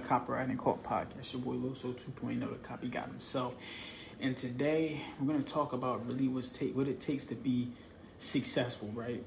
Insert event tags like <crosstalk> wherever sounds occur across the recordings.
another copywriting called podcast. Your boy Loso 2.0, the copy got himself. And today we're gonna talk about really what's take what it takes to be successful, right?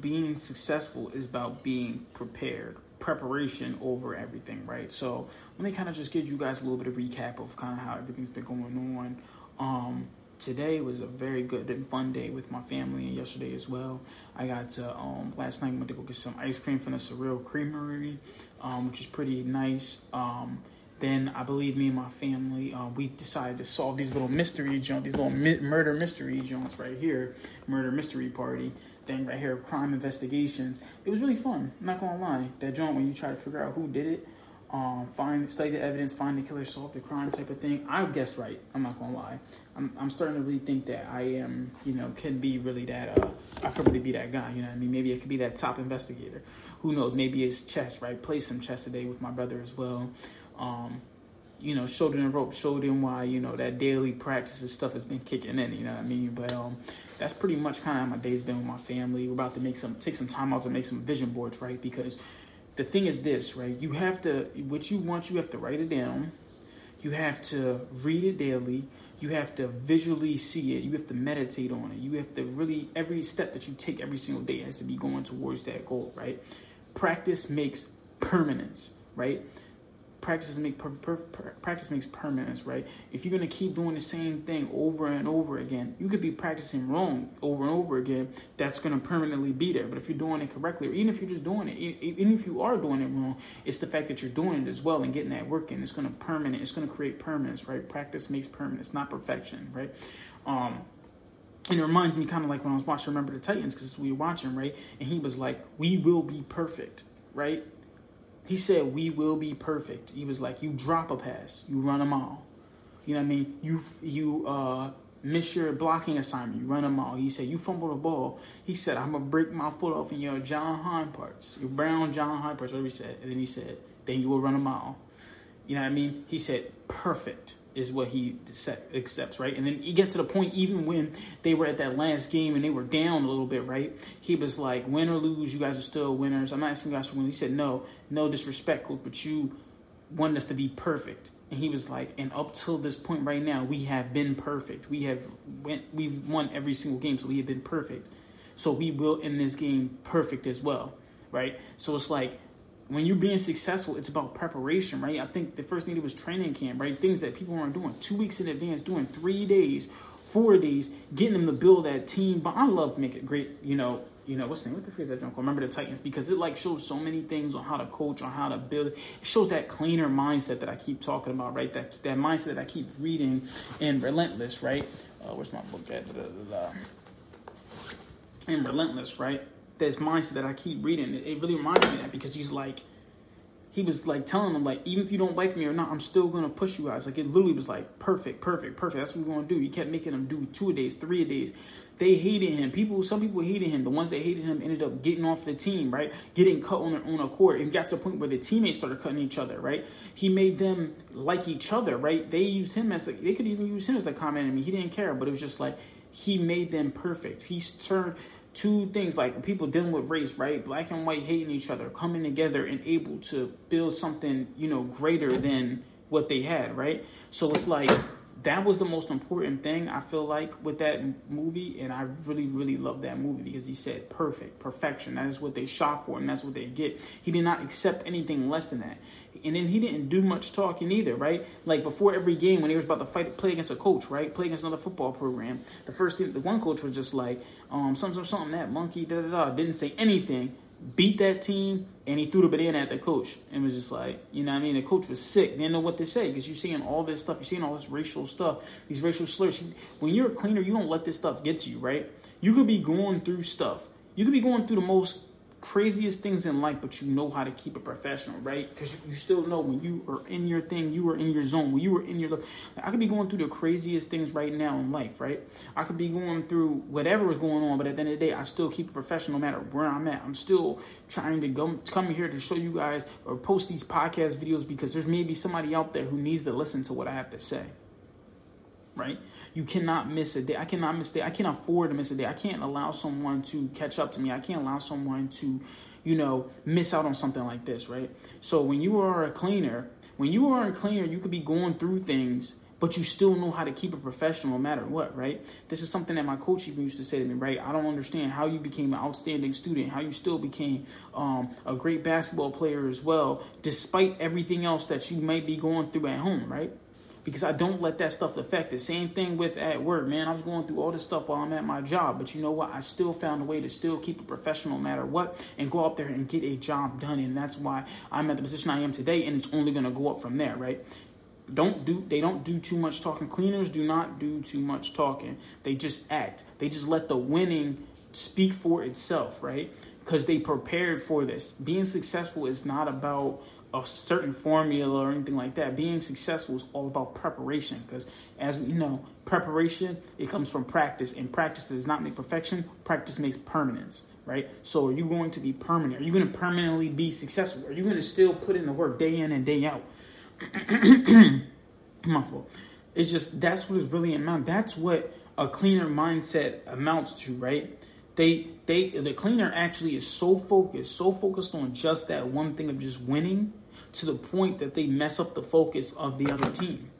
Being successful is about being prepared, preparation over everything, right? So let me kind of just give you guys a little bit of recap of kind of how everything's been going on. Um, today was a very good and fun day with my family, and yesterday as well. I got to um, last night I went to go get some ice cream from the Surreal Creamery, um, which is pretty nice. Um, then I believe me and my family, uh, we decided to solve these little mystery joints, these little mi- murder mystery joints right here, murder mystery party thing right here, crime investigations. It was really fun. I'm not gonna lie, that joint when you try to figure out who did it um, find study the evidence, find the killer, solve the crime type of thing. I guess right. I'm not gonna lie. I'm, I'm starting to really think that I am, you know, can be really that. Uh, I could really be that guy. You know, what I mean, maybe I could be that top investigator. Who knows? Maybe it's chess. Right? Play some chess today with my brother as well. Um, you know, showed him the rope, showed him why you know that daily practice and stuff has been kicking in. You know what I mean? But um, that's pretty much kind of how my day's been with my family. We're about to make some take some time out to make some vision boards, right? Because the thing is this, right? You have to, what you want, you have to write it down. You have to read it daily. You have to visually see it. You have to meditate on it. You have to really, every step that you take every single day has to be going towards that goal, right? Practice makes permanence, right? Practice make per, per, per, practice makes permanence, right? If you're gonna keep doing the same thing over and over again, you could be practicing wrong over and over again. That's gonna permanently be there. But if you're doing it correctly, or even if you're just doing it, even if you are doing it wrong, it's the fact that you're doing it as well and getting that work in. It's gonna permanent. It's gonna create permanence, right? Practice makes permanence, not perfection, right? Um, and it reminds me kind of like when I was watching Remember the Titans because we were watching, right? And he was like, "We will be perfect," right? He said, "We will be perfect." He was like, "You drop a pass, you run a mile." You know what I mean? You you uh, miss your blocking assignment, you run a mile. He said, "You fumble the ball." He said, "I'm gonna break my foot off in your John Hine parts, your brown John Hine parts." Whatever he said, and then he said, "Then you will run a mile." You know what I mean? He said, "Perfect." Is what he accepts, right? And then he gets to the point, even when they were at that last game and they were down a little bit, right? He was like, win or lose, you guys are still winners. I'm not asking you guys to win. He said, no, no disrespect, but you wanted us to be perfect. And he was like, and up till this point right now, we have been perfect. We have went, we've won every single game, so we have been perfect. So we will end this game perfect as well, right? So it's like when you're being successful, it's about preparation, right? I think the first thing it was training camp, right? Things that people weren't doing two weeks in advance, doing three days, four days, getting them to build that team. But I love making great, you know, you know, what's the? What the phrase that junk? Remember the Titans because it like shows so many things on how to coach, on how to build. It shows that cleaner mindset that I keep talking about, right? That that mindset that I keep reading in Relentless, right? Uh, where's my book at? In Relentless, right? This mindset that I keep reading. It, it really reminds me of that because he's like, he was like telling them like, even if you don't like me or not, I'm still gonna push you guys. Like it literally was like perfect, perfect, perfect. That's what we're gonna do. He kept making them do two a days, three a days. They hated him. People, some people hated him. The ones that hated him ended up getting off the team, right? Getting cut on their own accord. It got to the point where the teammates started cutting each other, right? He made them like each other, right? They used him as like they could even use him as a common enemy. He didn't care, but it was just like he made them perfect. He turned two things like people dealing with race, right? Black and white hating each other, coming together and able to build something, you know, greater than what they had, right? So it's like that was the most important thing I feel like with that movie, and I really, really love that movie because he said perfect, perfection. That is what they shot for, and that's what they get. He did not accept anything less than that, and then he didn't do much talking either, right? Like before every game, when he was about to fight, play against a coach, right, play against another football program, the first thing, the one coach was just like, um, something, something, that monkey, da da da, didn't say anything beat that team and he threw the banana at the coach and was just like, you know what I mean? The coach was sick. Didn't know what to say because you're seeing all this stuff. You're seeing all this racial stuff, these racial slurs. When you're a cleaner, you don't let this stuff get to you, right? You could be going through stuff. You could be going through the most craziest things in life, but you know how to keep it professional, right? Because you, still know when you are in your thing, you are in your zone. When you are in your, I could be going through the craziest things right now in life, right? I could be going through whatever is going on, but at the end of the day, I still keep it professional no matter where I'm at. I'm still trying to go come here to show you guys or post these podcast videos because there's maybe somebody out there who needs to listen to what I have to say right? You cannot miss a day. I cannot miss a day. I can't afford to miss a day. I can't allow someone to catch up to me. I can't allow someone to, you know, miss out on something like this, right? So when you are a cleaner, When you are a cleaner, you could be going through things but you still know how to keep it professional no matter what, right? This is something that my coach even used to say to me, right? I don't understand how you became an outstanding student, how you still became um, a great basketball player as well, despite everything else that you might be going through at home, right? Because I don't let that stuff affect it. Same thing with at work, man. I was going through all this stuff while I'm at my job, but you know what? I still found a way to still keep it professional no matter what and go out there and get a job done. And that's why I'm at the position I am today, and it's only going to go up from there, right? don't do they don't do too much talking cleaners do not do too much talking they just act they just let the winning speak for itself right because they prepared for this being successful is not about a certain formula or anything like that being successful is all about preparation because as we know preparation it comes from practice and practice does not make perfection practice makes permanence right so are you going to be permanent are you going to permanently be successful are you going to still put in the work day in and day out <clears throat> my fault. It's just that's what is really amount. That's what a cleaner mindset amounts to, right? They they the cleaner actually is so focused, so focused on just that one thing of just winning to the point that they mess up the focus of the other team,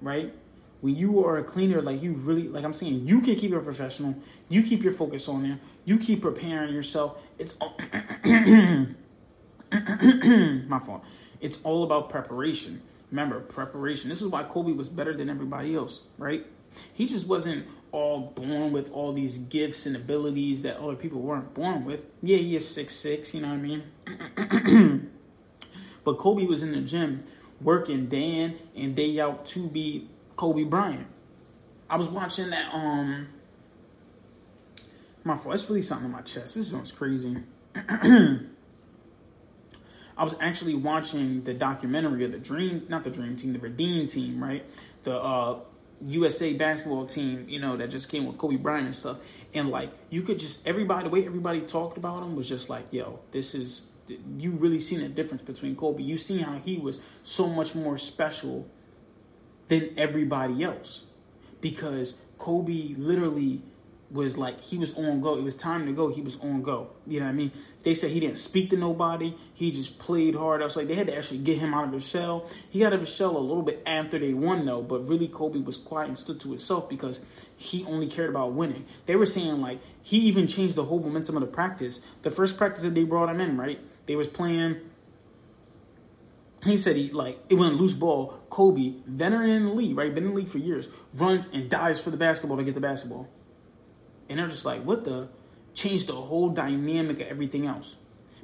right? When you are a cleaner, like you really, like I'm saying, you can keep it professional. You keep your focus on there. You keep preparing yourself. It's all, <clears throat> my fault. It's all about preparation. Remember, preparation. This is why Kobe was better than everybody else, right? He just wasn't all born with all these gifts and abilities that other people weren't born with. Yeah, he is six six, you know what I mean? <clears throat> but Kobe was in the gym working day in and day out to be Kobe Bryant. I was watching that um my fault. It's really something in my chest. This one's crazy. <clears throat> I was actually watching the documentary of the Dream, not the Dream Team, the Redeem Team, right? The uh, USA basketball team, you know, that just came with Kobe Bryant and stuff. And like, you could just everybody, the way everybody talked about him was just like, yo, this is you really seen a difference between Kobe. You seen how he was so much more special than everybody else because Kobe literally was like he was on go. It was time to go. He was on go. You know what I mean? They said he didn't speak to nobody. He just played hard. I was like, they had to actually get him out of his shell. He got out of his shell a little bit after they won, though. But really, Kobe was quiet and stood to himself because he only cared about winning. They were saying like he even changed the whole momentum of the practice. The first practice that they brought him in, right? They was playing. He said he like it went loose ball. Kobe, veteran in the league, right? Been in the league for years, runs and dives for the basketball to get the basketball. And they're just like, what the? Changed the whole dynamic of everything else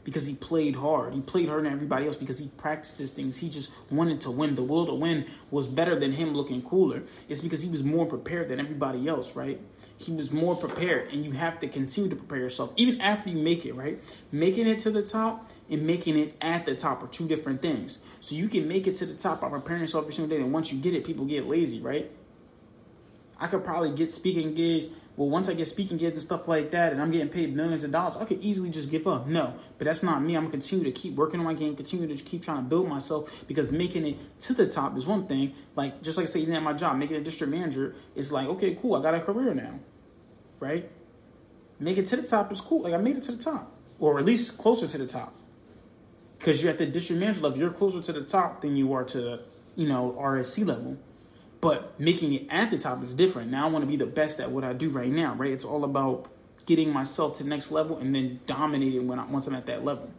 because he played hard. He played harder than everybody else because he practiced his things. He just wanted to win. The will to win was better than him looking cooler. It's because he was more prepared than everybody else, right? He was more prepared, and you have to continue to prepare yourself even after you make it, right? Making it to the top and making it at the top are two different things. So you can make it to the top by preparing yourself every single day, and once you get it, people get lazy, right? I could probably get speaking gigs well, once I get speaking gigs and stuff like that, and I'm getting paid millions of dollars, I could easily just give up. No, but that's not me. I'm gonna continue to keep working on my game, continue to keep trying to build myself because making it to the top is one thing. Like just like say, even at my job, making a district manager is like, okay, cool, I got a career now, right? Make it to the top is cool. Like I made it to the top, or at least closer to the top, because you're at the district manager level. You're closer to the top than you are to, you know, RSC level. But making it at the top is different. Now I want to be the best at what I do right now, right? It's all about getting myself to the next level and then dominating when I, once I'm at that level.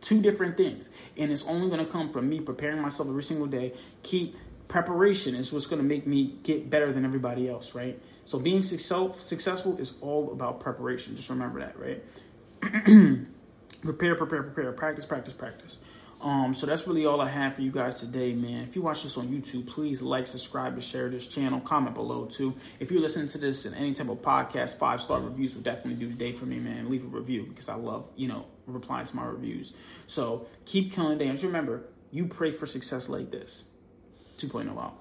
Two different things. And it's only going to come from me preparing myself every single day. Keep preparation is what's going to make me get better than everybody else, right? So being successful is all about preparation. Just remember that, right? <clears throat> prepare, prepare, prepare. Practice, practice, practice. Um, so that's really all I have for you guys today, man. If you watch this on YouTube, please like, subscribe, and share this channel. Comment below too. If you're listening to this in any type of podcast, five star reviews will definitely do the day for me, man. Leave a review because I love, you know, replying to my reviews. So keep killing. And remember, you pray for success like this. 2.0 out.